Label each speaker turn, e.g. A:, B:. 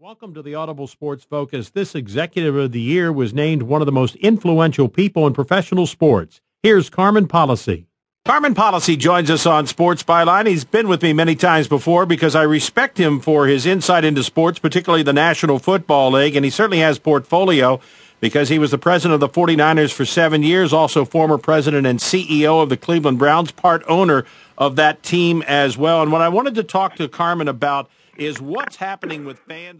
A: Welcome to the Audible Sports Focus. This Executive of the Year was named one of the most influential people in professional sports. Here's Carmen Policy. Carmen Policy joins us on Sports Byline. He's been with me many times before because I respect him for his insight into sports, particularly the National Football League, and he certainly has portfolio because he was the president of the 49ers for seven years, also former president and CEO of the Cleveland Browns, part owner of that team as well. And what I wanted to talk to Carmen about is what's happening with fans.